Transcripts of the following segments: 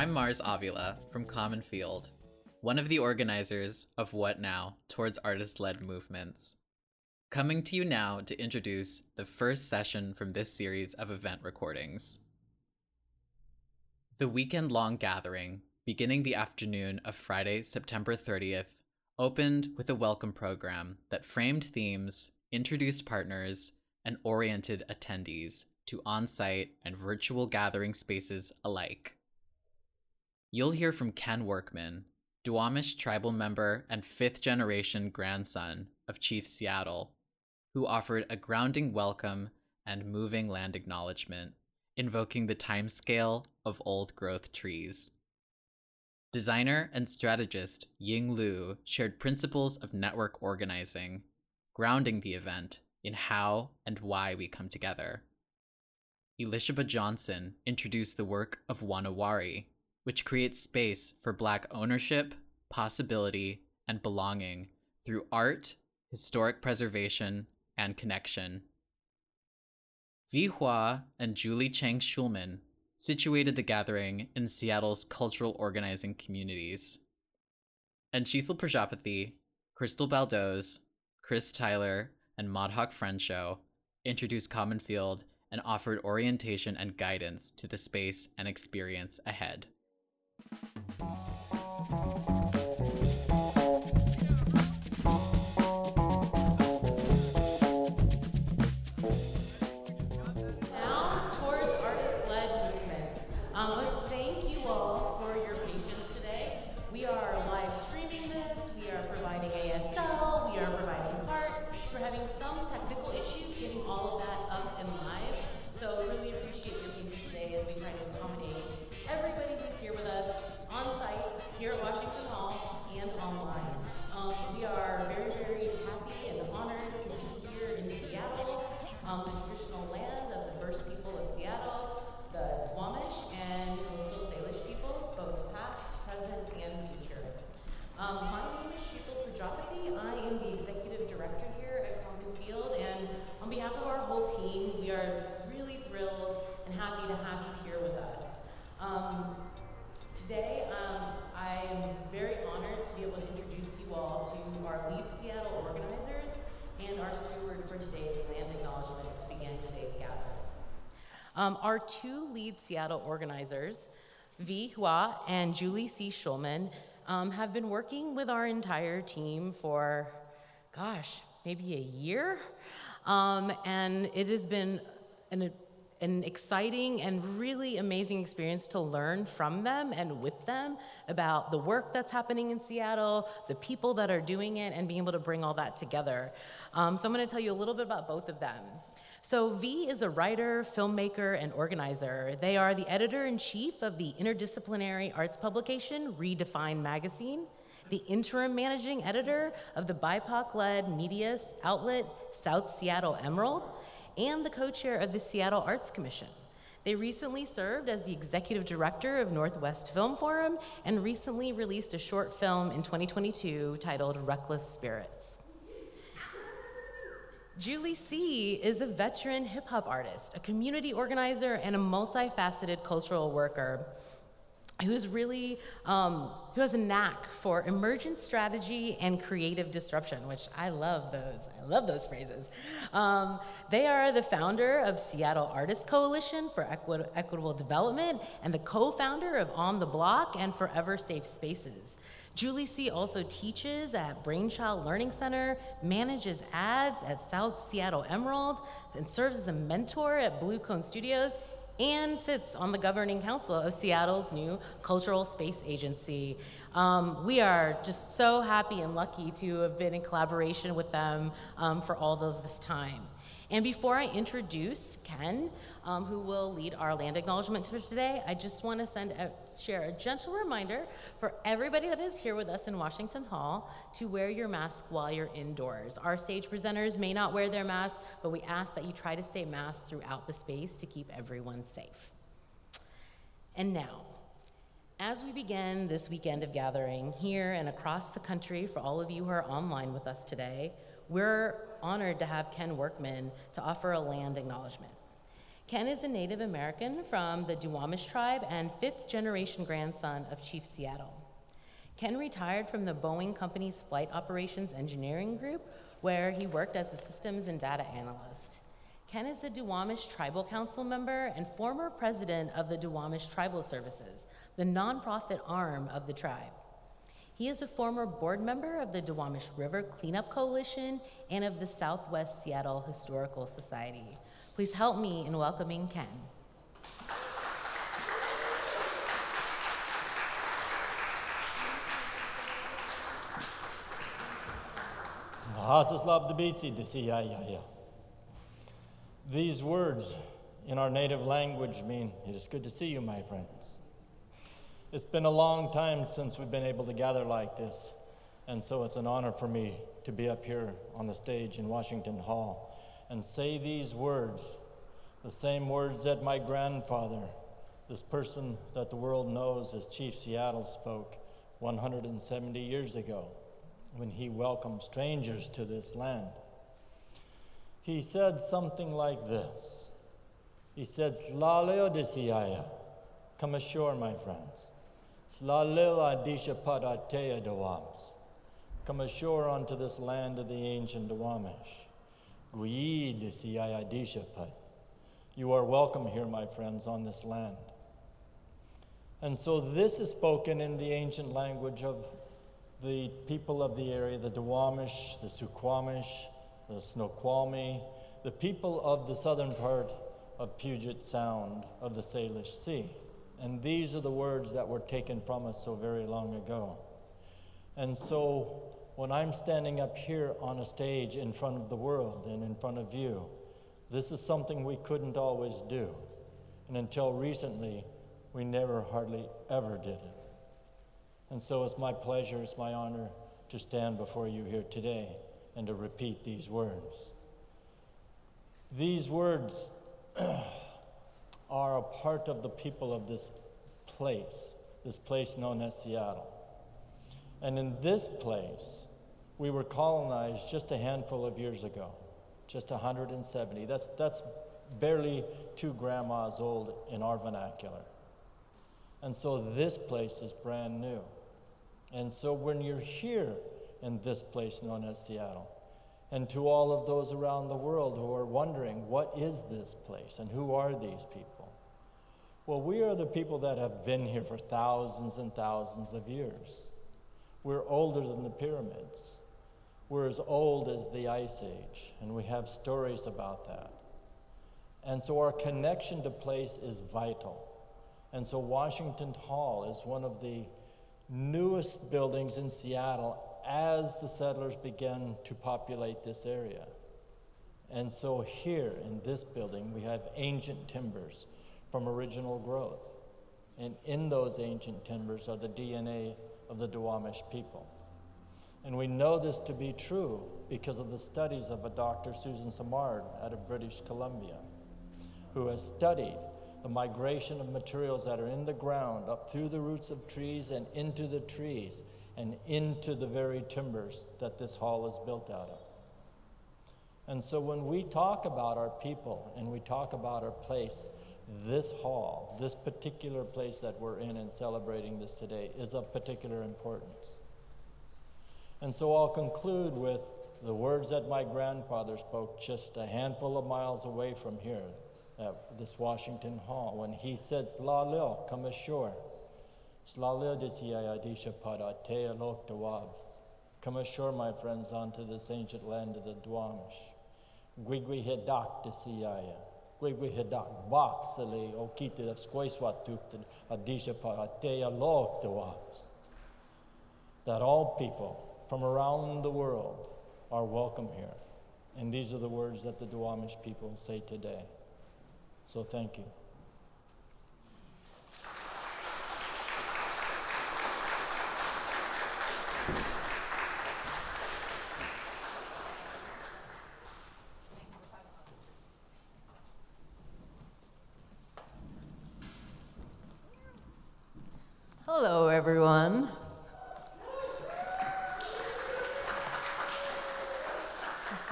I'm Mars Avila from Common Field, one of the organizers of What Now towards artist led movements. Coming to you now to introduce the first session from this series of event recordings. The weekend long gathering, beginning the afternoon of Friday, September 30th, opened with a welcome program that framed themes, introduced partners, and oriented attendees to on site and virtual gathering spaces alike. You'll hear from Ken Workman, Duwamish tribal member and fifth generation grandson of Chief Seattle, who offered a grounding welcome and moving land acknowledgement, invoking the timescale of old growth trees. Designer and strategist Ying Liu shared principles of network organizing, grounding the event in how and why we come together. Elisheba Johnson introduced the work of Wa Na Wari, which creates space for Black ownership, possibility, and belonging through art, historic preservation, and connection. Vee Hua and Julie Chang Shulman situated the gathering in Seattle's cultural organizing communities. And Sheetal Prajapati, Kristel Baldoz, Chris Tyler, and Maude Haak-Frendscho introduced Common Field and offered orientation and guidance to the space and experience ahead. Now Um, our two lead Seattle organizers, Vee Hua and Julie C. Shulman, um, have been working with our entire team for, gosh, maybe a year. Um, and it has been an an exciting and really amazing experience to learn from them and with them about the work that's happening in Seattle, the people that are doing it, and being able to bring all that together. Um, so I'm going to tell you a little bit about both of them. So, Vee is a writer, filmmaker, and organizer. They are the editor in chief of the interdisciplinary arts publication Redefine Magazine, the interim managing editor of the BIPOC led media outlet South Seattle Emerald, and the co chair of the Seattle Arts Commission. They recently served as the executive director of Northwest Film Forum and recently released a short film in 2022 titled Reckless Spirits. Julie C. is a veteran hip hop artist, a community organizer, and a multifaceted cultural worker who's really um, who has a knack for emergent strategy and creative disruption which i love those i love those phrases um, they are the founder of seattle artists coalition for Equi- equitable development and the co-founder of on the block and forever safe spaces julie c also teaches at brainchild learning center manages ads at south seattle emerald and serves as a mentor at blue cone studios and sits on the governing council of Seattle's new cultural space agency. Um, we are just so happy and lucky to have been in collaboration with them um, for all of this time. And before I introduce Ken, um, who will lead our land acknowledgement for today, I just want to send share a gentle reminder for everybody that is here with us in Washington Hall to wear your mask while you're indoors. Our stage presenters may not wear their mask, but we ask that you try to stay masked throughout the space to keep everyone safe. And now, as we begin this weekend of gathering here and across the country for all of you who are online with us today, we're honored to have Ken Workman to offer a land acknowledgement. Ken is a Native American from the Duwamish tribe and fifth generation grandson of Chief Seattle. Ken retired from the Boeing Company's Flight Operations Engineering Group, where he worked as a systems and data analyst. Ken is a Duwamish Tribal Council member and former president of the Duwamish Tribal Services, the nonprofit arm of the tribe. He is a former board member of the Duwamish River Cleanup Coalition and of the Southwest Seattle Historical Society. Please help me in welcoming Ken. These words in our native language mean, It is good to see you, my friends. It's been a long time since we've been able to gather like this, and so it's an honor for me to be up here on the stage in Washington Hall and say these words, the same words that my grandfather, this person that the world knows as Chief Seattle, spoke 170 years ago when he welcomed strangers to this land. He said something like this. He said, Slaleo desiaya. Come ashore, my friends. Adisha padatea dawams. Come ashore onto this land of the ancient Duwamish. You are welcome here, my friends, on this land. And so this is spoken in the ancient language of the people of the area, the Duwamish, the Suquamish, the Snoqualmie, the people of the southern part of Puget Sound of the Salish Sea. And these are the words that were taken from us so very long ago. And so when I'm standing up here on a stage in front of the world and in front of you, this is something we couldn't always do. And until recently, we never hardly ever did it. And so it's my pleasure, it's my honor to stand before you here today and to repeat these words. These words are a part of the people of this place, this place known as Seattle. And in this place, we were colonized just a handful of years ago, just 170. That's, that's barely two grandmas old in our vernacular. And so this place is brand new. And so when you're here in this place known as Seattle, and to all of those around the world who are wondering, what is this place and who are these people? Well, we are the people that have been here for thousands and thousands of years. We're older than the pyramids. We're as old as the Ice Age, and we have stories about that. And so our connection to place is vital. And so Washington Hall is one of the newest buildings in Seattle as the settlers began to populate this area. And so here in this building, we have ancient timbers from original growth. And in those ancient timbers are the DNA of the Duwamish people. And we know this to be true because of the studies of a Dr. Suzanne Simard out of British Columbia, who has studied the migration of materials that are in the ground up through the roots of trees and into the trees and into the very timbers that this hall is built out of. And so when we talk about our people and we talk about our place, this hall, this particular place that we're in and celebrating this today, is of particular importance. And so I'll conclude with the words that my grandfather spoke just a handful of miles away from here at this Washington Hall when he said, La Lil, come ashore. Slalil Jisiya Adisha Para tea loktawabs. Come ashore, my friends, onto this ancient land of the Duwamish. Gwigwi hedak de siaya. Gwigwi hedak boxele okite of squaiswatukten adisha paratea lo Duwabs. That all people from around the world are welcome here. And these are the words that the Duwamish people say today. So thank you. Hello, everyone.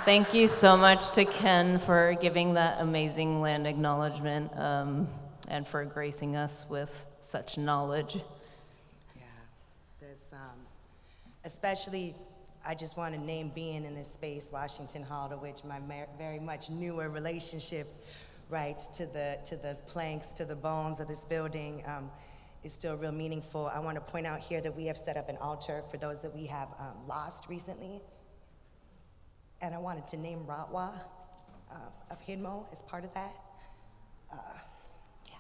Thank you so much to Ken for giving that amazing land acknowledgement um, and for gracing us with such knowledge. Yeah, there's, um, especially, I just want to name being in this space, Washington Hall, to which my very much newer relationship, right, to the, to the planks, to the bones of this building um, is still real meaningful. I want to point out here that we have set up an altar for those that we have um, lost recently. And I wanted to name Rahwa uh, of Hidmo as part of that. Uh, yeah.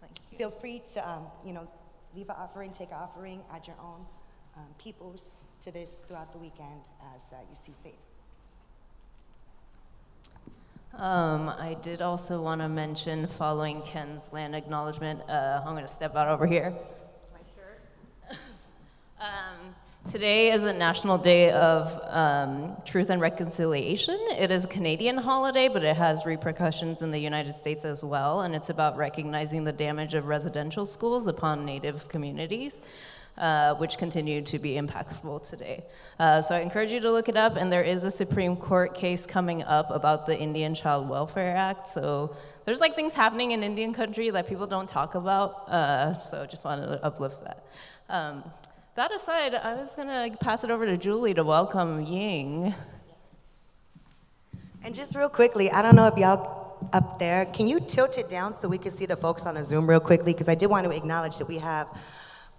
Thank you. Feel free to, um, you know, leave an offering, take an offering, add your own um, peoples to this throughout the weekend as uh, you see fit. Um, I did also want to mention, following Ken's land acknowledgement, uh, I'm going to step out over here. My shirt. um, today is a National Day of um, Truth and Reconciliation. It is a Canadian holiday, but it has repercussions in the United States as well, and it's about recognizing the damage of residential schools upon Native communities uh, which continue to be impactful today. Uh, so I encourage you to look it up, and there is a Supreme Court case coming up about the Indian Child Welfare Act. So there's like things happening in Indian country that people don't talk about. Uh, so just wanted to uplift that. Um, that aside, I was gonna pass it over to Julie to welcome Ying. And just real quickly, I don't know if y'all up there, can you tilt it down so we can see the folks on the Zoom real quickly? Because I did want to acknowledge that we have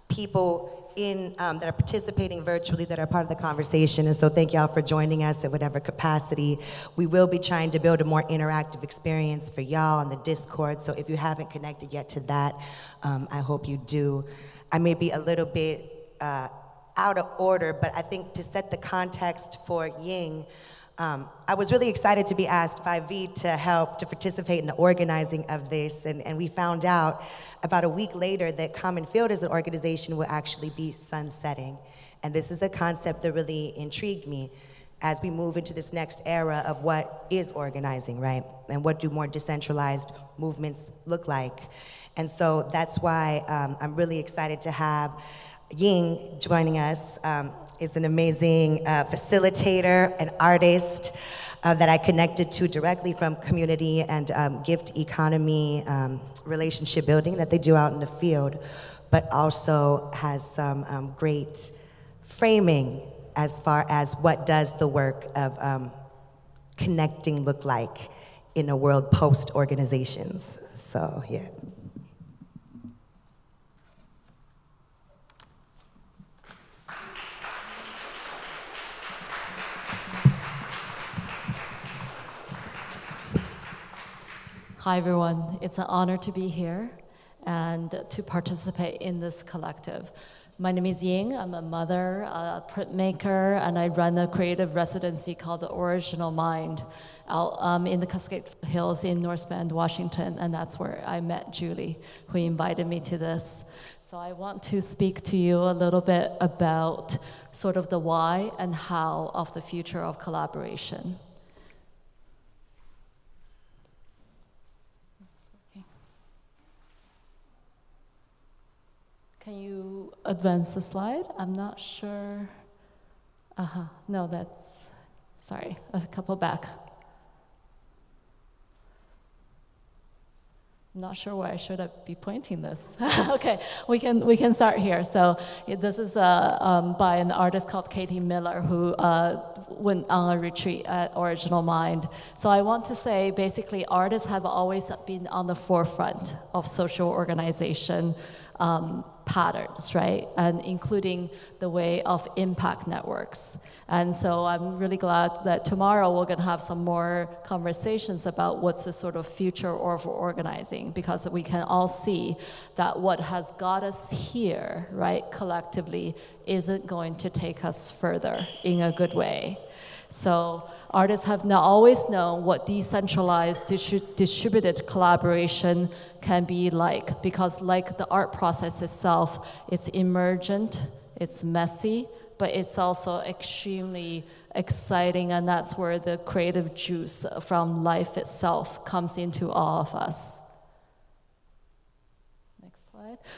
people in um, that are participating virtually that are part of the conversation. And so thank y'all for joining us at whatever capacity. We will be trying to build a more interactive experience for y'all on the Discord. So if you haven't connected yet to that, um, I hope you do. I may be a little bit uh, out of order, but I think to set the context for Ying, um, I was really excited to be asked by Vee to help to participate in the organizing of this, and, and we found out about a week later that Common Field as an organization will actually be sunsetting. And this is a concept that really intrigued me as we move into this next era of what is organizing, right? And what do more decentralized movements look like? And so that's why um, I'm really excited to have Ying joining us. Um, is an amazing uh, facilitator, an artist uh, that I connected to directly from community and um, gift economy um, relationship building that they do out in the field, but also has some um, great framing as far as what does the work of um, connecting look like in a world post organizations. So, yeah. Hi, everyone. It's an honor to be here and to participate in this collective. My name is Ying. I'm a mother, a printmaker, and I run a creative residency called The Original Mind out um, in the Cascade Hills in North Bend, Washington, and that's where I met Julie, who invited me to this. So I want to speak to you a little bit about sort of the why and how of the future of collaboration. Can you advance the slide? I'm not sure. Uh huh. No, that's, sorry, a couple back. Not sure where I should be pointing this. okay, we can, we can start here. So this is uh, um, by an artist called Katie Miller who uh, went on a retreat at Original Mind. So I want to say basically artists have always been on the forefront of social organization um, patterns, right? And including the way of impact networks. And so I'm really glad that tomorrow we're going to have some more conversations about what's the sort of future of organizing because we can all see that what has got us here, right, collectively, isn't going to take us further in a good way. So artists have not always known what decentralized distributed collaboration can be like because like the art process itself it's emergent it's messy but it's also extremely exciting and that's where the creative juice from life itself comes into all of us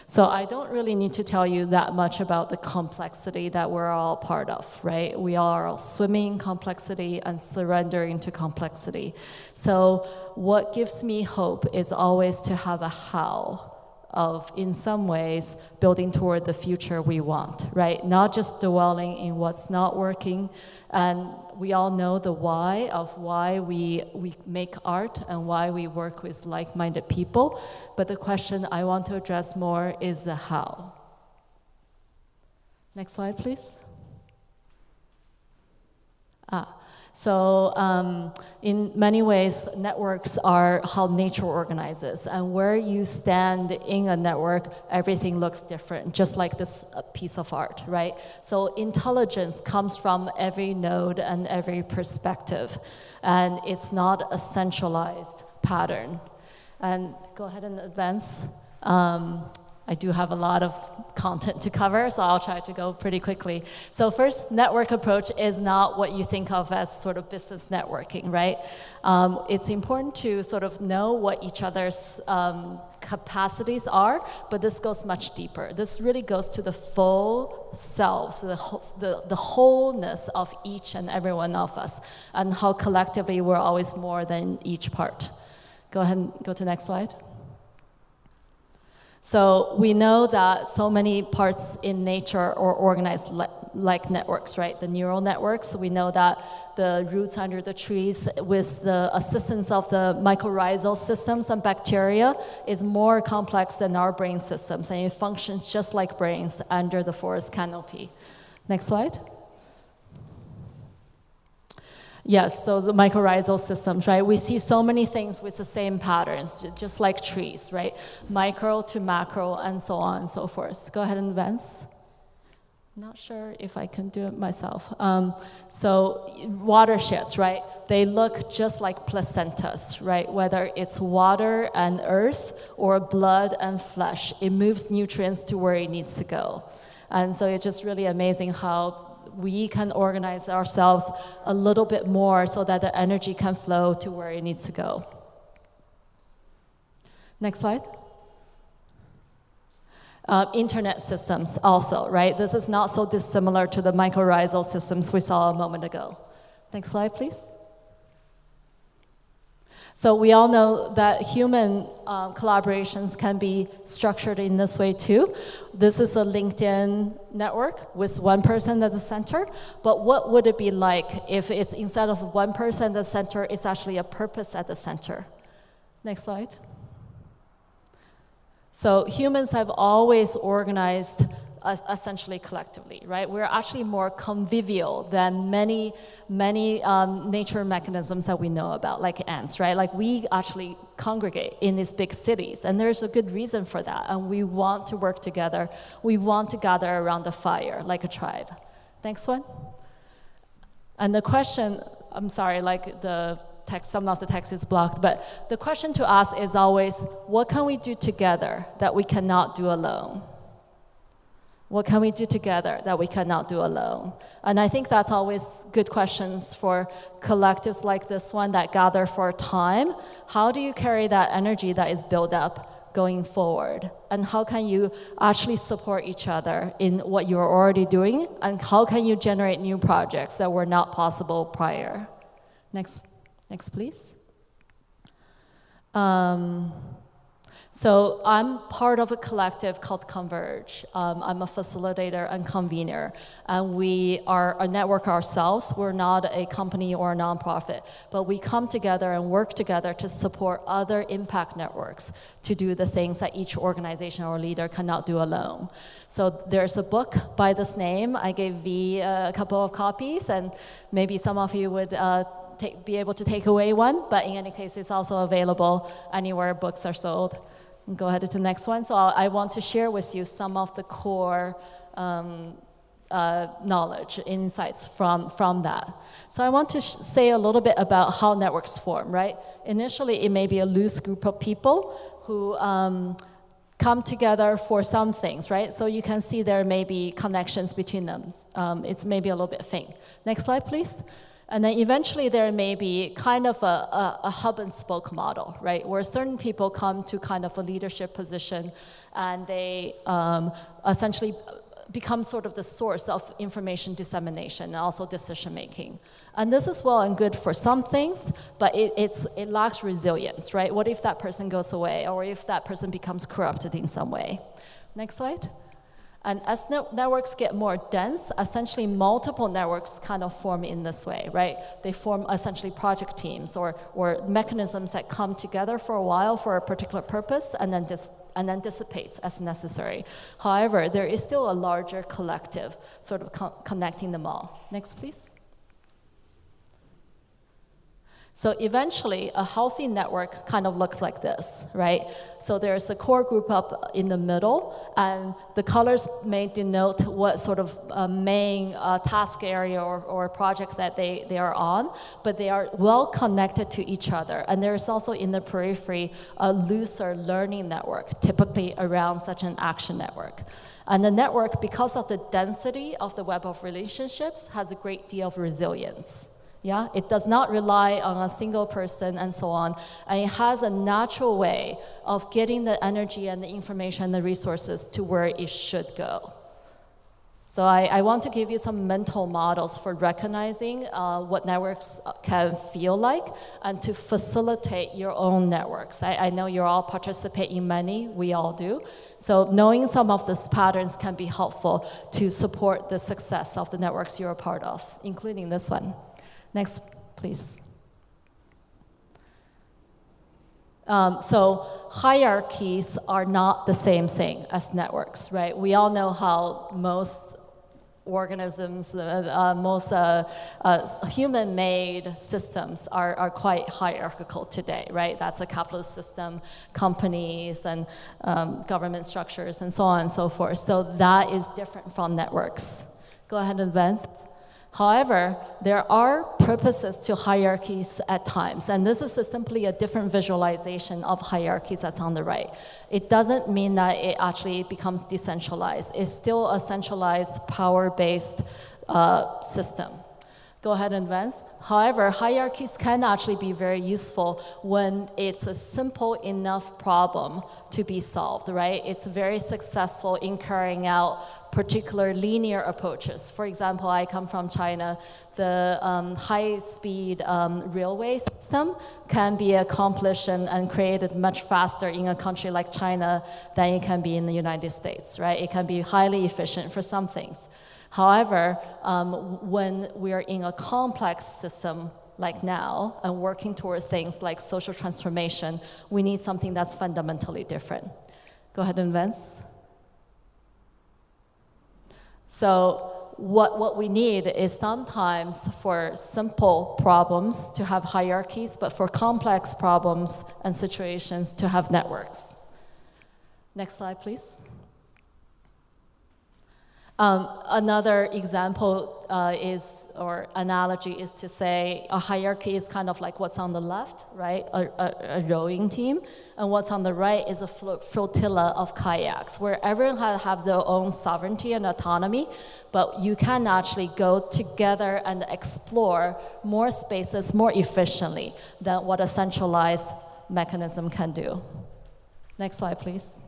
So I don't really need to tell you that much about the complexity that we're all part of, right? We are all swimming complexity and surrendering to complexity. So what gives me hope is always to have a how of, in some ways, building toward the future we want, right? Not just dwelling in what's not working. And we all know the why of why we, we make art and why we work with like minded people. But the question I want to address more is the how. Next slide, please. Ah. So, um, in many ways, networks are how nature organizes. And where you stand in a network, everything looks different, just like this uh, piece of art, right? So, intelligence comes from every node and every perspective. And it's not a centralized pattern. And go ahead and advance. Um, I do have a lot of content to cover, so I'll try to go pretty quickly. So, first, network approach is not what you think of as sort of business networking, right? Um, it's important to sort of know what each other's um, capacities are, but this goes much deeper. This really goes to the full selves, the, the, the wholeness of each and every one of us, and how collectively we're always more than each part. Go ahead and go to next slide. So we know that so many parts in nature are organized like networks, right? The neural networks. We know that the roots under the trees, with the assistance of the mycorrhizal systems and bacteria, is more complex than our brain systems, and it functions just like brains under the forest canopy. Next slide. Yes, so the mycorrhizal systems, right? We see so many things with the same patterns, just like trees, right? Micro to macro and so on and so forth. Go ahead and advance. Not sure if I can do it myself. Um, so, watersheds, right? They look just like placentas, right? Whether it's water and earth or blood and flesh, it moves nutrients to where it needs to go. And so, it's just really amazing how we can organize ourselves a little bit more so that the energy can flow to where it needs to go. Next slide. Uh, internet systems also, right? This is not so dissimilar to the mycorrhizal systems we saw a moment ago. Next slide, please. So we all know that human um, collaborations can be structured in this way too. This is a LinkedIn network with one person at the center. But what would it be like if it's instead of one person at the center, it's actually a purpose at the center? Next slide. So humans have always organized essentially collectively, right? We're actually more convivial than many, many um, nature mechanisms that we know about, like ants, right? Like we actually congregate in these big cities, and there's a good reason for that. And we want to work together. We want to gather around the fire like a tribe. Thanks, one. And the question, I'm sorry, like the text, some of the text is blocked, but the question to ask is always, what can we do together that we cannot do alone? What can we do together that we cannot do alone? And I think that's always good questions for collectives like this one that gather for time. How do you carry that energy that is built up going forward? And how can you actually support each other in what you're already doing? And how can you generate new projects that were not possible prior? Next, next please. Um, so I'm part of a collective called Converge. Um, I'm a facilitator and convener, and we are a network ourselves. We're not a company or a nonprofit, but we come together and work together to support other impact networks to do the things that each organization or leader cannot do alone. So there's a book by this name. I gave Vee a couple of copies, and maybe some of you would. Uh, be able to take away one, but in any case, it's also available anywhere books are sold go ahead to the next one. So I want to share with you some of the core um, uh, knowledge, insights from, from that. So I want to say a little bit about how networks form, right? Initially, it may be a loose group of people who um, come together for some things, right? So you can see there may be connections between them. Um, it's maybe a little bit faint. Next slide, please. And then eventually there may be kind of a, a, a, hub and spoke model, right? Where certain people come to kind of a leadership position and they um, essentially become sort of the source of information dissemination and also decision making. And this is well and good for some things, but it, it lacks resilience, right? What if that person goes away or if that person becomes corrupted in some way? Next slide. And as networks get more dense, essentially multiple networks kind of form in this way, right? They form essentially project teams or, or mechanisms that come together for a while for a particular purpose and then, dis- and then dissipates as necessary. However, there is still a larger collective sort of co- connecting them all. Next, please. So eventually, a healthy network kind of looks like this, right? So there's a core group up in the middle, and the colors may denote what sort of uh, main uh, task area or, or projects that they, they are on, but they are well connected to each other. And there's also in the periphery a looser learning network, typically around such an action network. And the network, because of the density of the web of relationships, has a great deal of resilience. Yeah, it does not rely on a single person and so on. And it has a natural way of getting the energy and the information and the resources to where it should go. So I, I want to give you some mental models for recognizing uh, what networks can feel like and to facilitate your own networks. I, I know you all participate in many, we all do. So knowing some of these patterns can be helpful to support the success of the networks you're a part of, including this one. Next, please. Um, so hierarchies are not the same thing as networks, right? We all know how most organisms, uh, uh, most uh, uh human-made systems are, are quite hierarchical today, right? That's a capitalist system, companies and um, government structures and so on and so forth. So that is different from networks. Go ahead and advance. However, there are purposes to hierarchies at times, and this is simply a different visualization of hierarchies that's on the right. It doesn't mean that it actually becomes decentralized. It's still a centralized, power-based uh, system go ahead and advance. However, hierarchies can actually be very useful when it's a simple enough problem to be solved, right? It's very successful in carrying out particular linear approaches. For example, I come from China. The um, high speed um, railway system can be accomplished and, and created much faster in a country like China than it can be in the United States, right? It can be highly efficient for some things. However, um, when we are in a complex system like now and working toward things like social transformation, we need something that's fundamentally different. Go ahead and advance. So, what, what we need is sometimes for simple problems to have hierarchies, but for complex problems and situations to have networks. Next slide, please. Um, another example uh, is, or analogy is to say a hierarchy is kind of like what's on the left, right? A, a, a rowing team. And what's on the right is a flotilla of kayaks, where everyone has have their own sovereignty and autonomy, but you can actually go together and explore more spaces more efficiently than what a centralized mechanism can do. Next slide, please.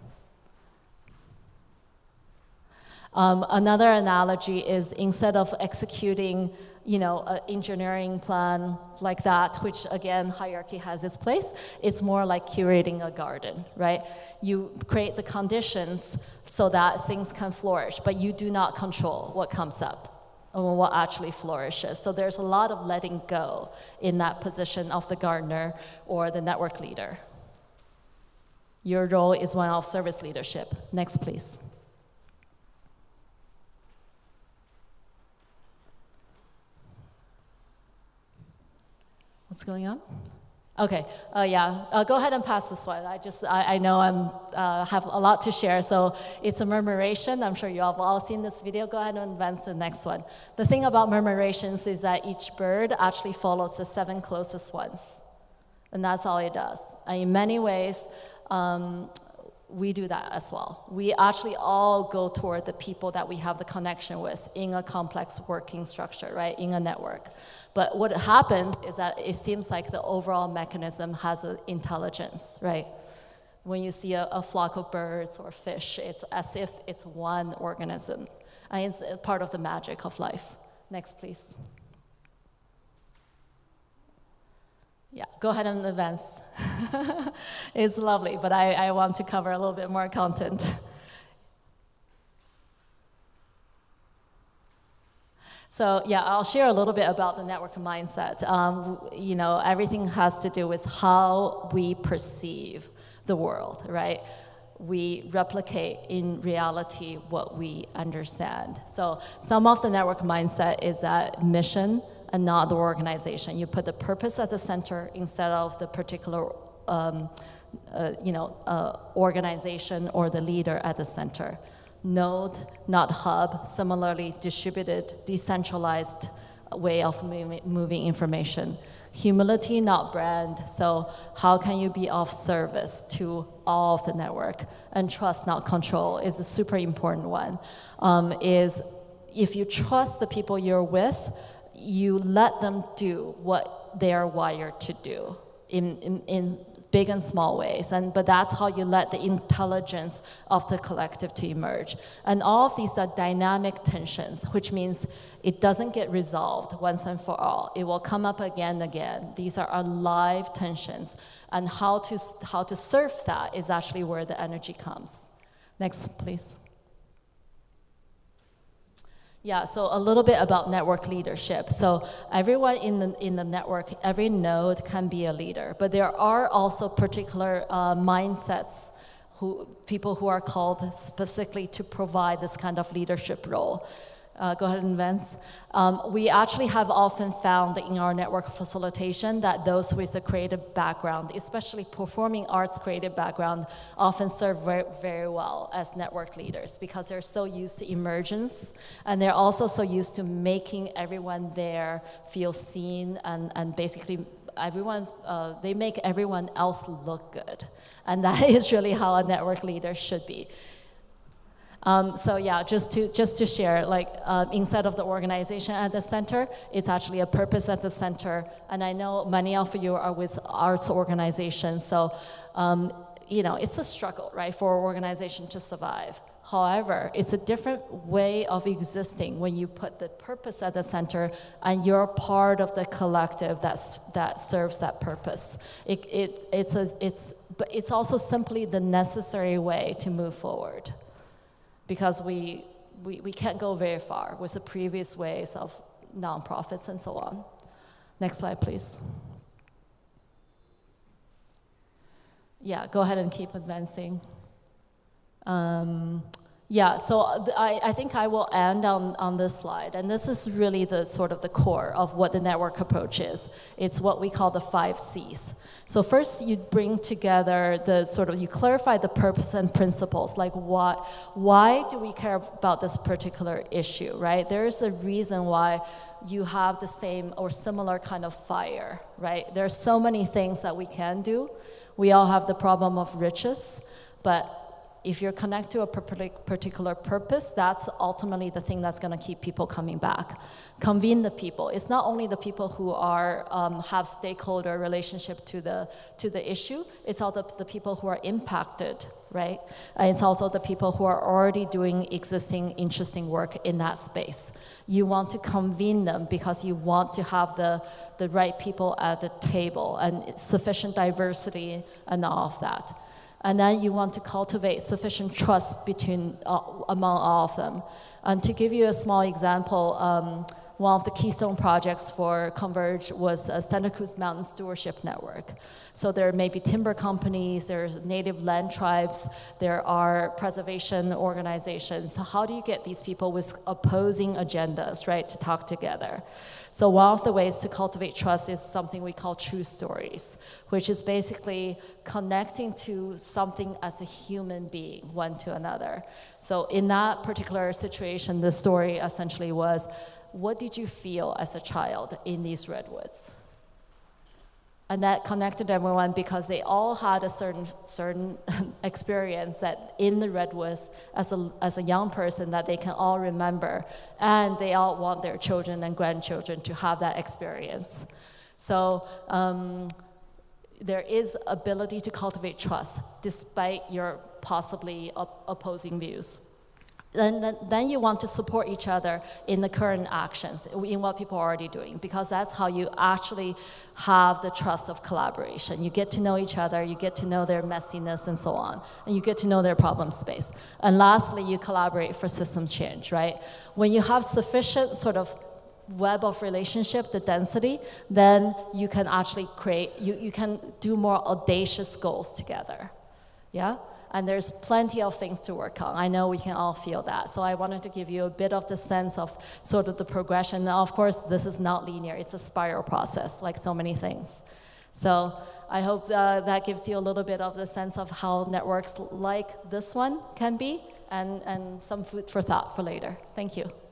Um, another analogy is instead of executing you know, an engineering plan like that, which again, hierarchy has its place, it's more like curating a garden, right? You create the conditions so that things can flourish, but you do not control what comes up and what actually flourishes. So there's a lot of letting go in that position of the gardener or the network leader. Your role is one of service leadership. Next, please. What's going on? Okay, uh, yeah, uh, go ahead and pass this one. I just, I, I know I'm, uh, have a lot to share, so it's a murmuration. I'm sure you all have all seen this video. Go ahead and advance to the next one. The thing about murmurations is that each bird actually follows the seven closest ones, and that's all it does. And in many ways, um, we do that as well. We actually all go toward the people that we have the connection with in a complex working structure, right, in a network. But what happens is that it seems like the overall mechanism has an intelligence, right? When you see a, a flock of birds or fish, it's as if it's one organism. And it's part of the magic of life. Next, please. Yeah, go ahead and advance. it's lovely, but I, I want to cover a little bit more content. So yeah, I'll share a little bit about the network mindset. Um, you know, everything has to do with how we perceive the world, right? We replicate in reality what we understand. So some of the network mindset is that mission, and not the organization. You put the purpose at the center instead of the particular, um, uh, you know, uh, organization or the leader at the center. Node, not hub. Similarly, distributed, decentralized way of moving information. Humility, not brand. So, how can you be of service to all of the network? And trust, not control, is a super important one. Um, is if you trust the people you're with, you let them do what they are wired to do in, in, in big and small ways. And but that's how you let the intelligence of the collective to emerge. And all of these are dynamic tensions which means it doesn't get resolved once and for all. It will come up again and again. These are alive tensions. And how to how to surf that is actually where the energy comes. Next please yeah, so a little bit about network leadership. So everyone in the, in the network, every node can be a leader, but there are also particular uh, mindsets who people who are called specifically to provide this kind of leadership role. Uh, go ahead and advance. Um, we actually have often found in our network facilitation that those with a creative background, especially performing arts creative background, often serve very, very well as network leaders because they're so used to emergence and they're also so used to making everyone there feel seen and, and basically everyone, uh, they make everyone else look good. And that is really how a network leader should be. Um, so yeah, just to just to share, like uh, instead of the organization at the center, it's actually a purpose at the center. And I know many of you are with arts organizations, so um, you know it's a struggle, right, for an organization to survive. However, it's a different way of existing when you put the purpose at the center and you're part of the collective that's, that serves that purpose. It, it, it's, a, it's, but it's also simply the necessary way to move forward because we, we, we can't go very far with the previous ways of nonprofits and so on. Next slide, please. Yeah, go ahead and keep advancing. Um, yeah, so uh, I, I think I will end on, on this slide. And this is really the sort of the core of what the network approach is. It's what we call the five C's. So first you bring together the sort of, you clarify the purpose and principles, like what, why do we care about this particular issue, right? There's a reason why you have the same or similar kind of fire, right? There's so many things that we can do. We all have the problem of riches, but if you're connected to a particular purpose, that's ultimately the thing that's going to keep people coming back. Convene the people. It's not only the people who are um, have stakeholder relationship to the to the issue. It's also the people who are impacted, right? And it's also the people who are already doing existing interesting work in that space. You want to convene them because you want to have the the right people at the table and sufficient diversity and all of that and then you want to cultivate sufficient trust between uh, among all of them. And to give you a small example, um, one of the keystone projects for Converge was a Santa Cruz Mountain Stewardship Network. So there may be timber companies, there's native land tribes, there are preservation organizations. So how do you get these people with opposing agendas, right, to talk together? So one of the ways to cultivate trust is something we call true stories, which is basically connecting to something as a human being, one to another. So in that particular situation, the story essentially was, what did you feel as a child in these redwoods? and that connected everyone because they all had a certain certain experience that in the redwoods as a as a young person that they can all remember. And they all want their children and grandchildren to have that experience. So um, there is ability to cultivate trust despite your possibly op- opposing views then, then, you want to support each other in the current actions, in what people are already doing, because that's how you actually have the trust of collaboration. You get to know each other, you get to know their messiness and so on, and you get to know their problem space. And lastly, you collaborate for system change, right? When you have sufficient sort of web of relationship, the density, then you can actually create, you, you can do more audacious goals together. Yeah? And there's plenty of things to work on. I know we can all feel that. So I wanted to give you a bit of the sense of sort of the progression. Now, of course, this is not linear, it's a spiral process, like so many things. So I hope uh, that gives you a little bit of the sense of how networks like this one can be and, and some food for thought for later. Thank you.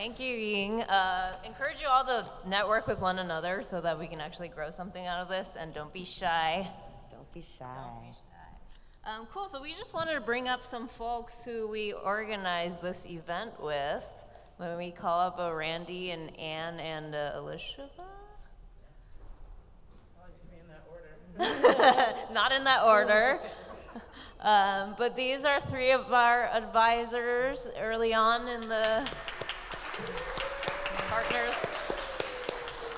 Thank you, Ying. Uh, encourage you all to network with one another so that we can actually grow something out of this, and don't be shy. Don't be shy. Um, cool. So we just wanted to bring up some folks who we organized this event with. When we call up uh, Randy and Anne and uh, Elisheba. Not in that order. Um, but these are three of our advisors early on in the partners.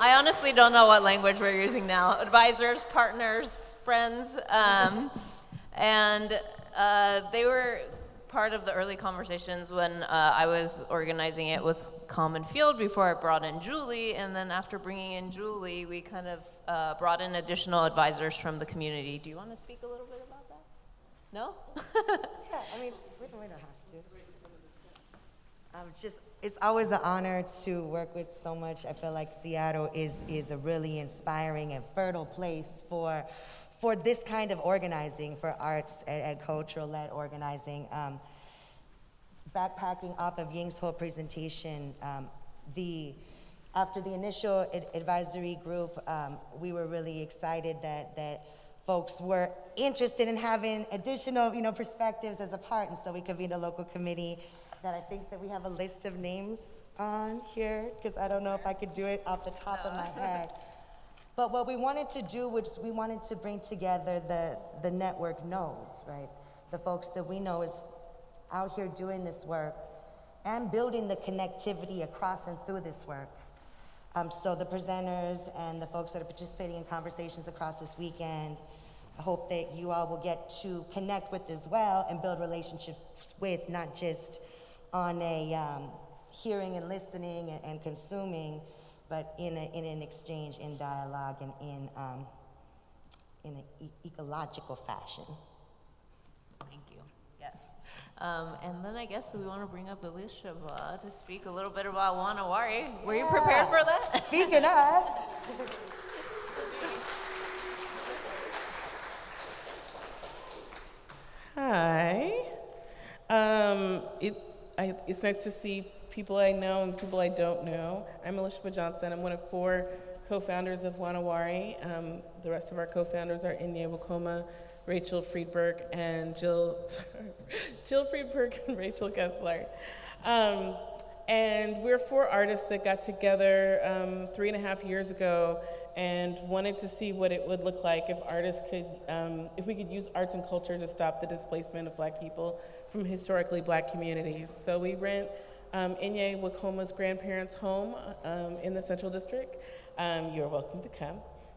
I honestly don't know what language we're using now. Advisors, partners, friends. Um, and uh, they were part of the early conversations when uh, I was organizing it with Common Field before I brought in Julie. And then after bringing in Julie, we kind of uh, brought in additional advisors from the community. Do you want to speak a little bit about that? No? Yeah, I mean, we don't, we don't. Um, just, it's always an honor to work with so much. I feel like Seattle is, is a really inspiring and fertile place for, for this kind of organizing, for arts and, and cultural-led organizing. Um, backpacking off of Ying's whole presentation, um, the, after the initial ad- advisory group, um, we were really excited that, that folks were interested in having additional, you know, perspectives as a part, and so we convened a local committee that I think that we have a list of names on here, because I don't know if I could do it off the top of my head. But what we wanted to do was we wanted to bring together the, the network nodes, right? The folks that we know is out here doing this work and building the connectivity across and through this work. Um, so the presenters and the folks that are participating in conversations across this weekend, I hope that you all will get to connect with as well and build relationships with, not just on a um, hearing and listening and, and consuming, but in, a, in an exchange, in dialogue, and in, um, in an e- ecological fashion. Thank you. Yes. Um, and then I guess we want to bring up Elisheba uh, to speak a little bit about Wa Na Wari. Were you prepared for that? Speaking of, Hi. Um, it, I, it's nice to see people I know and people I don't know. I'm Elisheba Johnson. I'm one of four co-founders of Wa Na Wari. Um, the rest of our co-founders are Inye Wakoma, Rachel Friedberg, and Jill, Jill Freidberg and Rachel Kessler. Um, and we're four artists that got together um, three and a half years ago and wanted to see what it would look like if artists could, um, if we could use arts and culture to stop the displacement of black people from historically black communities. So we rent um, Inye Wakoma's grandparents' home um, in the Central District. Um, you're welcome to come.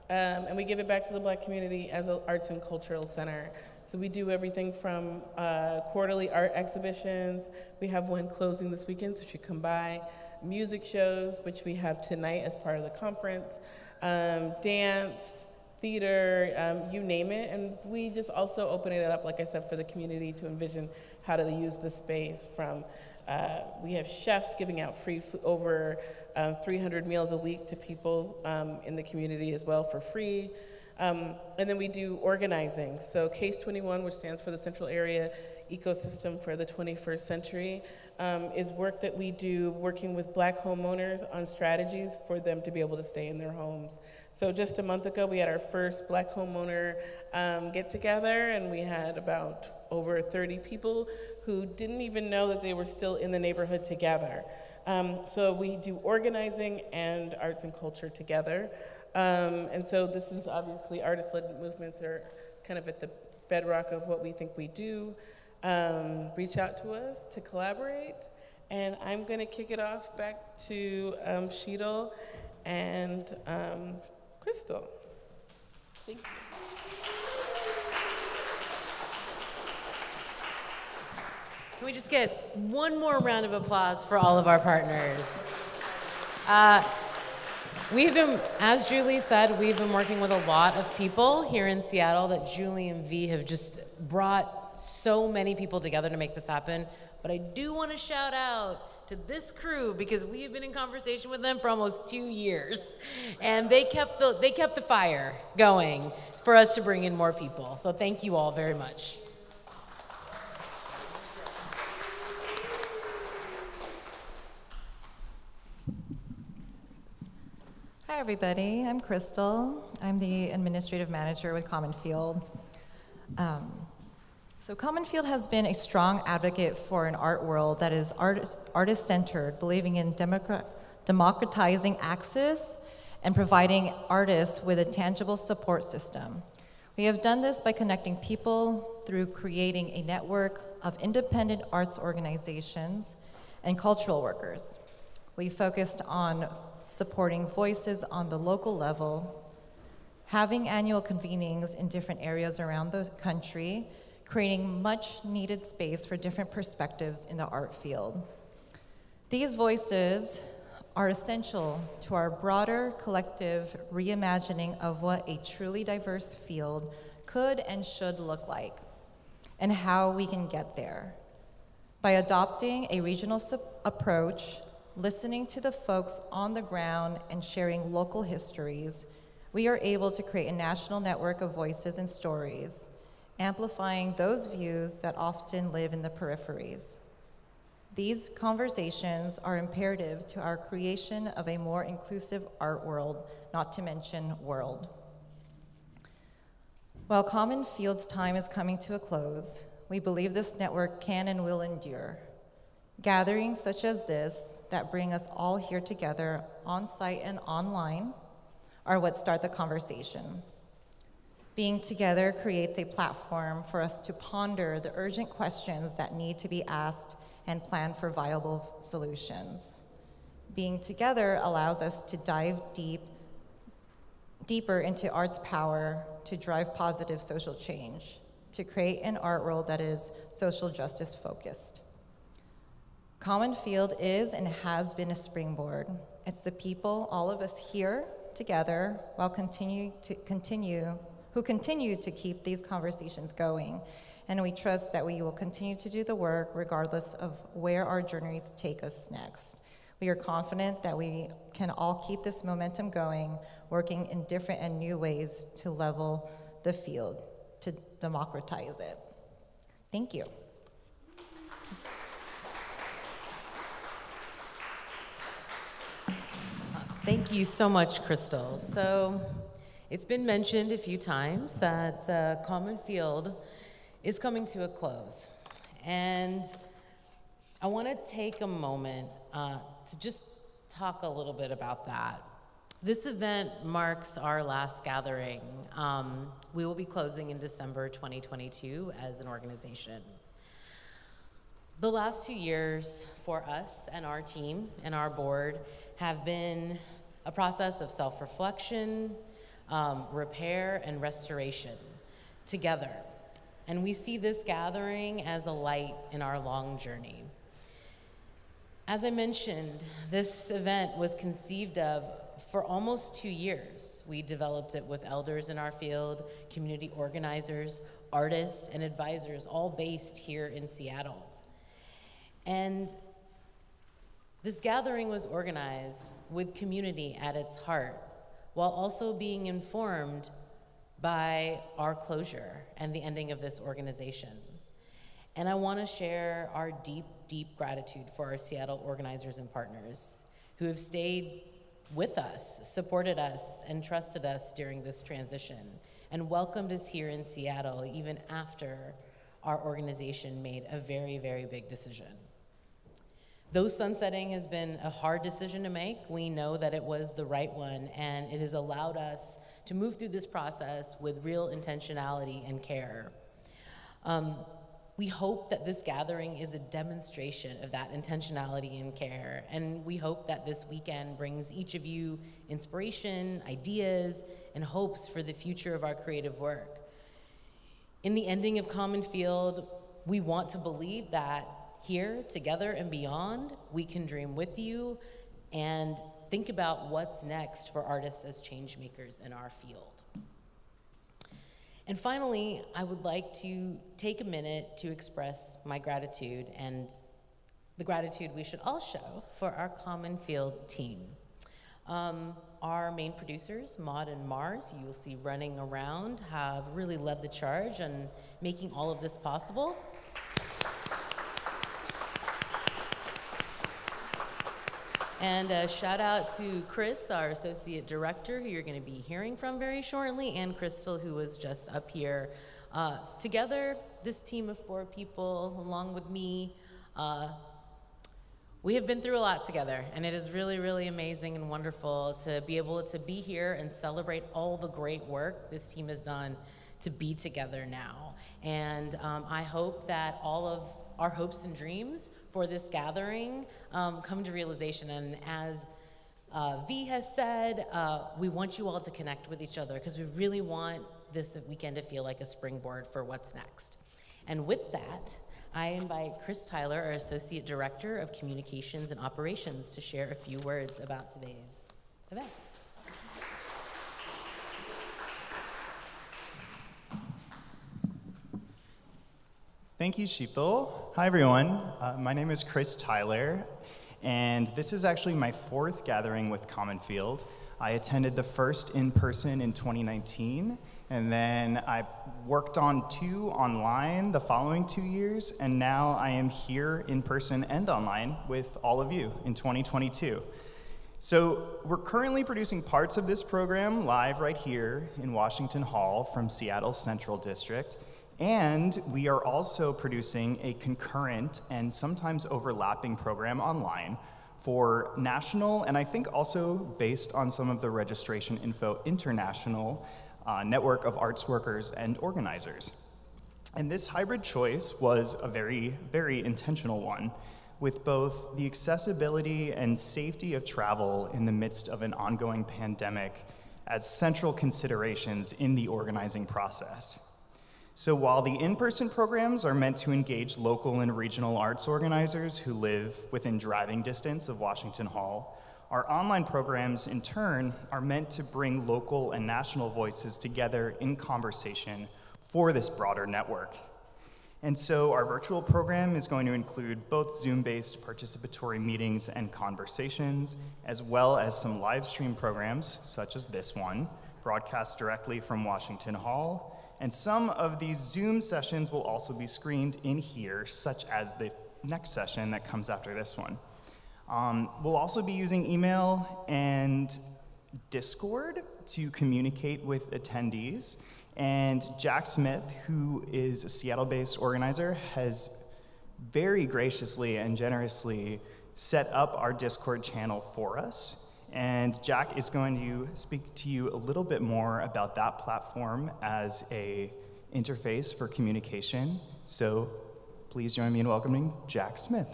Um, and we give it back to the black community as an arts and cultural center. So we do everything from uh, quarterly art exhibitions. We have one closing this weekend, so you should come by. Music shows, which we have tonight as part of the conference. Um, dance, theater, um, you name it. And we just also open it up, like I said, for the community to envision how to use the space from uh, we have chefs giving out free food, over um, 300 meals a week to people um, in the community as well for free. Um, and then we do organizing. So CASE 21, which stands for the Central Area ecosystem for the 21st century um, is work that we do working with black homeowners on strategies for them to be able to stay in their homes. So just a month ago, we had our first black homeowner um, get together, and we had about over 30 people who didn't even know that they were still in the neighborhood together. Um, so we do organizing and arts and culture together. Um, and so this is obviously artist-led movements are kind of at the bedrock of what we think we do. Um, reach out to us to collaborate. And I'm going to kick it off back to um, Sheetal and um, Kristel. Thank you. Can we just get one more round of applause for all of our partners? Uh, we've been, as Julie said, we've been working with a lot of people here in Seattle that Julie and Vee have just brought so many people together to make this happen. But I do want to shout out to this crew because we've been in conversation with them for almost two years, and they kept the they kept the fire going for us to bring in more people. So thank you all very much. Hi, everybody. I'm Kristel. I'm the administrative manager with Common Field. Um, so, Common Field has been a strong advocate for an art world that is artist, artist-centered, believing in democrat, democratizing access and providing artists with a tangible support system. We have done this by connecting people through creating a network of independent arts organizations and cultural workers. We focused on supporting voices on the local level, having annual convenings in different areas around the country, creating much needed space for different perspectives in the art field. These voices are essential to our broader collective reimagining of what a truly diverse field could and should look like, and how we can get there. By adopting a regional approach listening to the folks on the ground and sharing local histories, we are able to create a national network of voices and stories, amplifying those views that often live in the peripheries. These conversations are imperative to our creation of a more inclusive art world, not to mention world. While Common Field's time is coming to a close, we believe this network can and will endure. Gatherings such as this that bring us all here together on site and online are what start the conversation. Being together creates a platform for us to ponder the urgent questions that need to be asked and plan for viable solutions. Being together allows us to dive deep, deeper into art's power to drive positive social change, to create an art world that is social justice focused. Common Field is and has been a springboard. It's the people, all of us here together, while continuing to continue, who continue to keep these conversations going. And we trust that we will continue to do the work regardless of where our journeys take us next. We are confident that we can all keep this momentum going, working in different and new ways to level the field, to democratize it. Thank you. Thank you so much, Kristel. So, it's been mentioned a few times that uh, Common Field is coming to a close. And I want to take a moment uh, to just talk a little bit about that. This event marks our last gathering. Um, we will be closing in December 2022 as an organization. The last two years for us and our team and our board have been a process of self reflection, um, repair, and restoration together. And we see this gathering as a light in our long journey. As I mentioned, this event was conceived of for almost two years. We developed it with elders in our field, community organizers, artists, and advisors, all based here in Seattle. And this gathering was organized with community at its heart, while also being informed by our closure and the ending of this organization. And I want to share our deep, deep gratitude for our Seattle organizers and partners who have stayed with us, supported us, and trusted us during this transition, and welcomed us here in Seattle even after our organization made a very, very big decision. Though sunsetting has been a hard decision to make, we know that it was the right one, and it has allowed us to move through this process with real intentionality and care. Um, we hope that this gathering is a demonstration of that intentionality and care, and we hope that this weekend brings each of you inspiration, ideas, and hopes for the future of our creative work. In the ending of Common Field, we want to believe that here, together and beyond, we can dream with you and think about what's next for artists as change makers in our field. And finally, I would like to take a minute to express my gratitude and the gratitude we should all show for our Common Field team. Um, our main producers, Maude and Mars, you will see running around, have really led the charge on making all of this possible. And a shout out to Chris, our associate director, who you're going to be hearing from very shortly, and Kristel, who was just up here. Uh, together, this team of four people, along with me, uh, we have been through a lot together, and it is really, really amazing and wonderful to be able to be here and celebrate all the great work this team has done to be together now. And um, I hope that all of our hopes and dreams for this gathering um, come to realization. And as uh, Vee has said, uh, we want you all to connect with each other because we really want this weekend to feel like a springboard for what's next. And with that, I invite Chris Tyler, our Associate Director of Communications and Operations, to share a few words about today's event. Thank you, Sheetal. Hi, everyone. Uh, my name is Chris Tyler, and this is actually my fourth gathering with Common Field. I attended the first in person in 2019, and then I worked on two online the following two years, and now I am here in person and online with all of you in 2022. So, we're currently producing parts of this program live right here in Washington Hall from Seattle Central District. And we are also producing a concurrent and sometimes overlapping program online for national, and I think also based on some of the registration info, international uh, network of arts workers and organizers. And this hybrid choice was a very, very intentional one, with both the accessibility and safety of travel in the midst of an ongoing pandemic as central considerations in the organizing process. So while the in person programs are meant to engage local and regional arts organizers who live within driving distance of Washington Hall, our online programs, in turn, are meant to bring local and national voices together in conversation for this broader network. And so our virtual program is going to include both Zoom based participatory meetings and conversations, as well as some live stream programs, such as this one, broadcast directly from Washington Hall and some of these Zoom sessions will also be screened in here, such as the next session that comes after this one. Um, we'll also be using email and Discord to communicate with attendees. And Jack Smith, who is a Seattle based organizer, has very graciously and generously set up our Discord channel for us. And Jack is going to speak to you a little bit more about that platform as a interface for communication. So please join me in welcoming Jack Smith.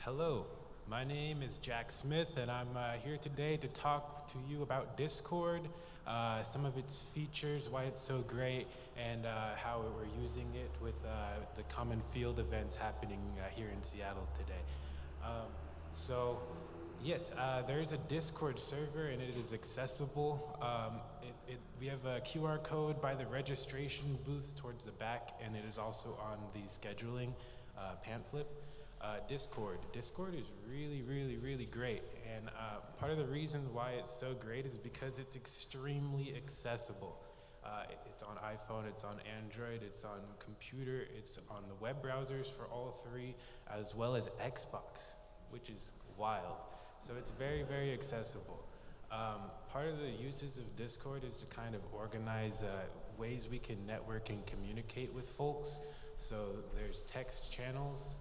Hello, my name is Jack Smith, and I'm uh, here today to talk to you about Discord, uh, some of its features, why it's so great, and uh, how we're using it with uh, the Common Field events happening uh, here in Seattle today. Um, so, yes, uh, there is a Discord server, and it is accessible. Um, it, it, we have a QR code by the registration booth towards the back, and it is also on the scheduling pamphlet. Uh, Discord. Discord is really, really, really great. And uh, part of the reason why it's so great is because it's extremely accessible. Uh, it- it's on iPhone, it's on Android, it's on computer, it's on the web browsers for all three, as well as Xbox, which is wild. So it's very, very accessible. Um, part of the uses of Discord is to kind of organize uh, ways we can network and communicate with folks. So there's text channels,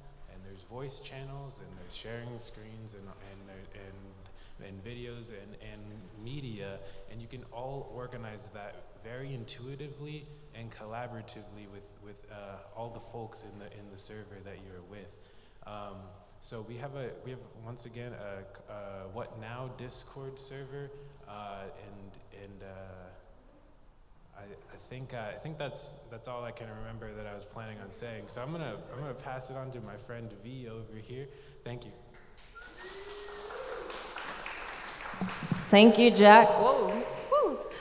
there's voice channels, and there's sharing screens, and and and and videos and, and media, and you can all organize that very intuitively and collaboratively with, with uh, all the folks in the in the server that you're with. Um, so we have a we have once again a, uh what now Discord server, uh, and and uh, I, I think uh, I think that's that's all I can remember that I was planning on saying. So I'm gonna I'm gonna pass it on to my friend Vee over here. Thank you. Thank you, Jack. Whoa.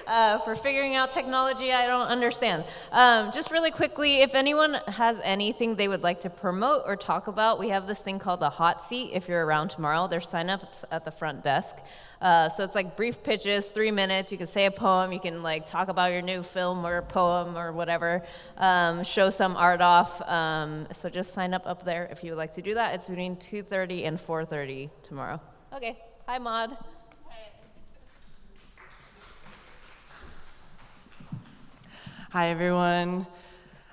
Uh, for figuring out technology I don't understand. Um, just really quickly, if anyone has anything they would like to promote or talk about, we have this thing called the hot seat. If you're around tomorrow, there's sign-ups at the front desk. Uh, so it's like brief pitches, three minutes. You can say a poem. You can like talk about your new film or poem or whatever. Um, show some art off. Um, so just sign up up there if you would like to do that. It's between 2:30 and 4:30 tomorrow. Okay. Hi, Maude. Hi, everyone.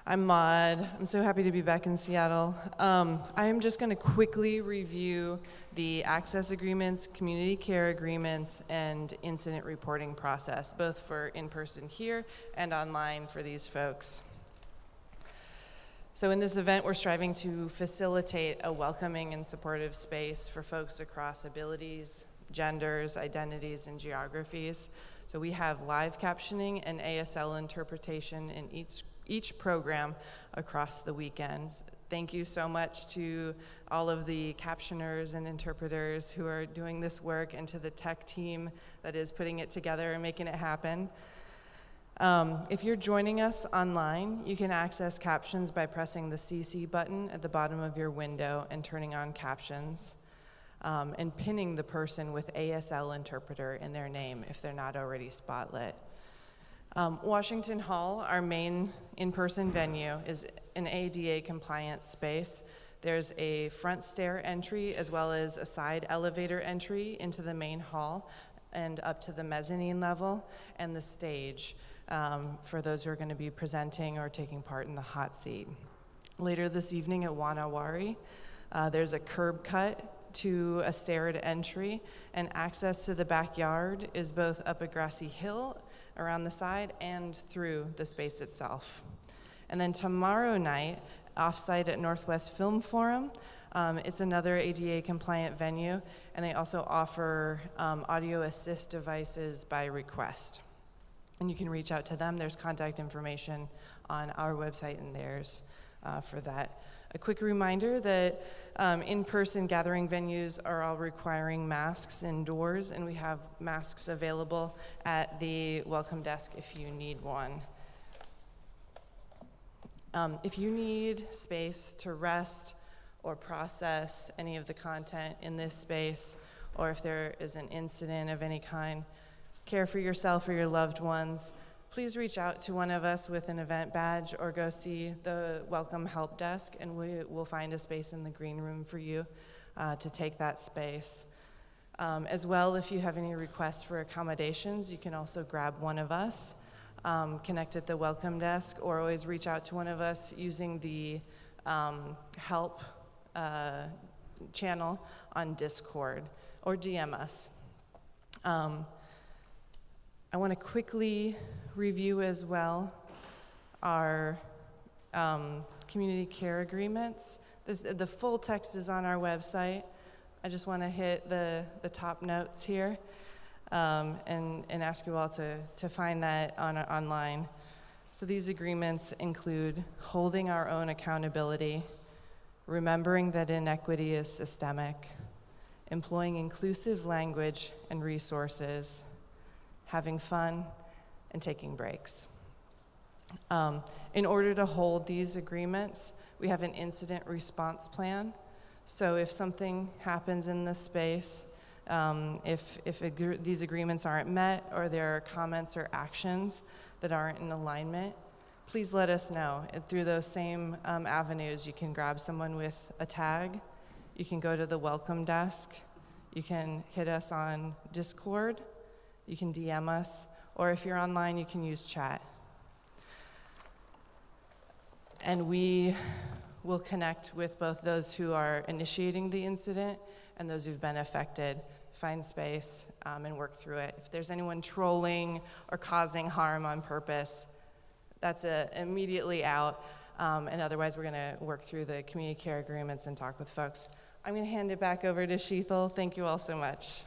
I'm Maude. I'm so happy to be back in Seattle. Um, I am just going to quickly review the access agreements, community care agreements, and incident reporting process, both for in person here and online for these folks. So, in this event, we're striving to facilitate a welcoming and supportive space for folks across abilities, genders, identities, and geographies. So, we have live captioning and ASL interpretation in each, each program across the weekends. Thank you so much to all of the captioners and interpreters who are doing this work and to the tech team that is putting it together and making it happen. Um, if you're joining us online, you can access captions by pressing the CC button at the bottom of your window and turning on captions, um, and pinning the person with ASL interpreter in their name if they're not already spotlit. Um, Washington Hall, our main in person venue, is an ADA compliant space. There's a front stair entry as well as a side elevator entry into the main hall and up to the mezzanine level and the stage um, for those who are going to be presenting or taking part in the hot seat. Later this evening at Wa Na Wari, uh, there's a curb cut to a staired entry, and access to the backyard is both up a grassy hill around the side and through the space itself. And then tomorrow night, offsite at Northwest Film Forum, um, it's another ADA compliant venue, and they also offer um, audio assist devices by request. And you can reach out to them. There's contact information on our website and theirs uh, for that. A quick reminder that um, in person gathering venues are all requiring masks indoors, and we have masks available at the welcome desk if you need one. Um, if you need space to rest or process any of the content in this space, or if there is an incident of any kind, care for yourself or your loved ones, please reach out to one of us with an event badge or go see the Welcome Help Desk, and we will find a space in the green room for you uh, to take that space. Um, as well, if you have any requests for accommodations, you can also grab one of us, um, connect at the Welcome Desk, or always reach out to one of us using the um, help uh, channel on Discord or DM us. Um, I want to quickly review as well our um, community care agreements. This, the full text is on our website. I just want to hit the, the top notes here um, and, and ask you all to, to find that on, online. So these agreements include holding our own accountability, remembering that inequity is systemic, employing inclusive language and resources, having fun, and taking breaks. Um, in order to hold these agreements, we have an incident response plan. So if something happens in this space, um, if, if these agreements aren't met or there are comments or actions that aren't in alignment, please let us know. And through those same um, avenues, you can grab someone with a tag, you can go to the welcome desk, you can hit us on Discord, you can DM us, or if you're online, you can use chat. And we will connect with both those who are initiating the incident and those who've been affected, find space, um, and work through it. If there's anyone trolling or causing harm on purpose, that's a, immediately out. Um, and otherwise, we're going to work through the community care agreements and talk with folks. I'm going to hand it back over to Sheetal. Thank you all so much.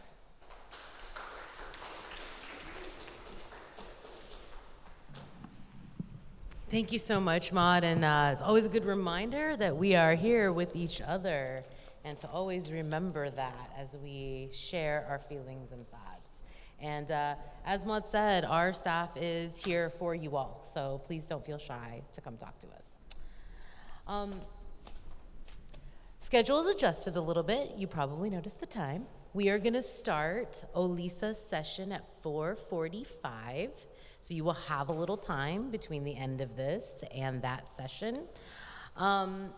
Thank you so much, Maude. And uh, it's always a good reminder that we are here with each other and to always remember that as we share our feelings and thoughts. And uh, as Maude said, our staff is here for you all, so please don't feel shy to come talk to us. Um, schedule is adjusted a little bit. You probably noticed the time. We are going to start Olisa's session at 445. So you will have a little time between the end of this and that session. Um,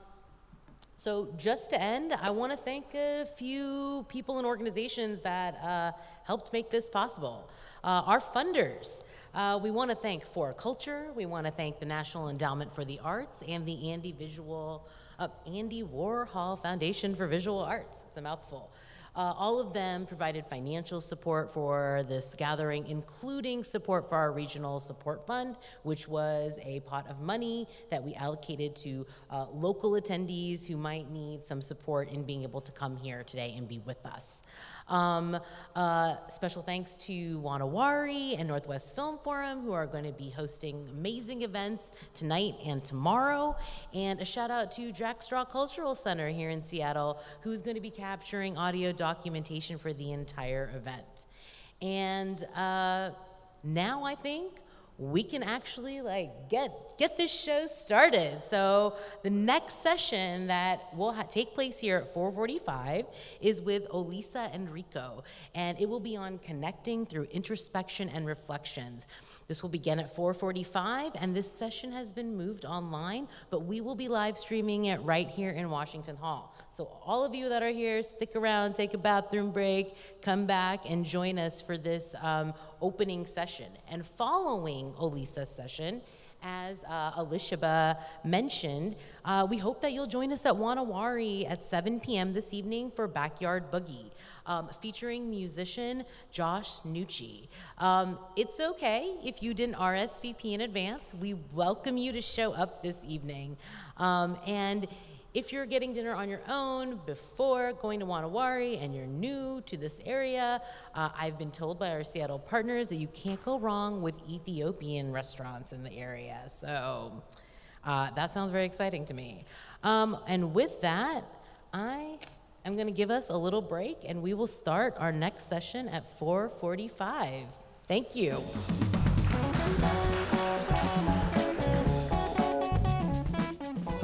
so just to end, I want to thank a few people and organizations that uh, helped make this possible. Uh, our funders. Uh, we want to thank 4Culture. We want to thank the National Endowment for the Arts and the Andy Visual, uh, Andy Warhol Foundation for Visual Arts. It's a mouthful. Uh, all of them provided financial support for this gathering, including support for our regional support fund, which was a pot of money that we allocated to uh, local attendees who might need some support in being able to come here today and be with us. Um, uh, special thanks to Wa Na Wari and Northwest Film Forum, who are going to be hosting amazing events tonight and tomorrow. And a shout out to Jack Straw Cultural Center here in Seattle, who's going to be capturing audio documentation for the entire event. And uh, now I think we can actually like get get this show started. So the next session that will ha- take place here at 4:45 is with Olisa Enrico, and it will be on connecting through introspection and reflections. This will begin at 4:45, and this session has been moved online, but we will be live streaming it right here in Washington Hall. So all of you that are here, stick around, take a bathroom break, come back and join us for this um, opening session. And following Olisa's session, as uh, Elisheba mentioned, uh, we hope that you'll join us at Wa Na Wari at 7 p.m. this evening for Backyard Boogie. Um, featuring musician Josh Nucci. Um, it's okay if you didn't RSVP in advance. We welcome you to show up this evening. Um, and if you're getting dinner on your own before going to Wa Na Wari and you're new to this area, uh, I've been told by our Seattle partners that you can't go wrong with Ethiopian restaurants in the area. So uh, that sounds very exciting to me. Um, and with that, I am going to give us a little break and we will start our next session at 4:45. Thank you.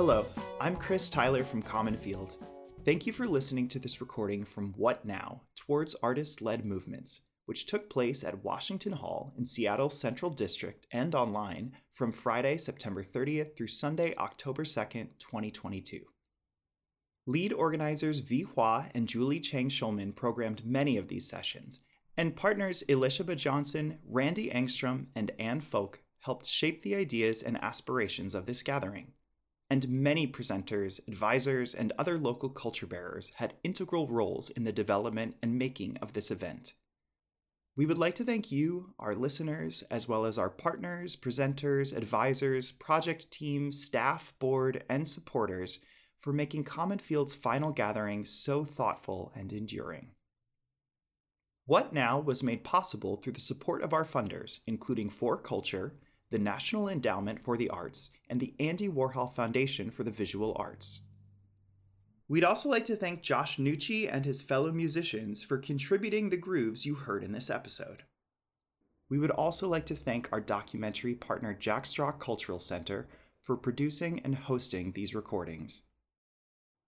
Hello, I'm Chris Tyler from Common Field. Thank you for listening to this recording from What Now Towards Artist Led Movements, which took place at Washington Hall in Seattle's Central District and online from Friday, September 30th through Sunday, October 2nd, 2022. Lead organizers Vee Hua and Julie Chang Shulman programmed many of these sessions, and partners Elisheba Johnson, Randy Engstrom, and Anne Focke helped shape the ideas and aspirations of this gathering and many presenters, advisors, and other local culture bearers had integral roles in the development and making of this event. We would like to thank you, our listeners, as well as our partners, presenters, advisors, project team, staff, board, and supporters for making Common Field's final gathering so thoughtful and enduring. What Now was made possible through the support of our funders, including 4Culture, the National Endowment for the Arts, and the Andy Warhol Foundation for the Visual Arts. We'd also like to thank Josh Nucci and his fellow musicians for contributing the grooves you heard in this episode. We would also like to thank our documentary partner Jack Straw Cultural Center for producing and hosting these recordings.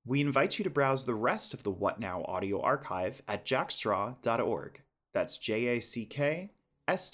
We invite you to browse the rest of the What Now audio archive at jackstraw.org. That's J A C K S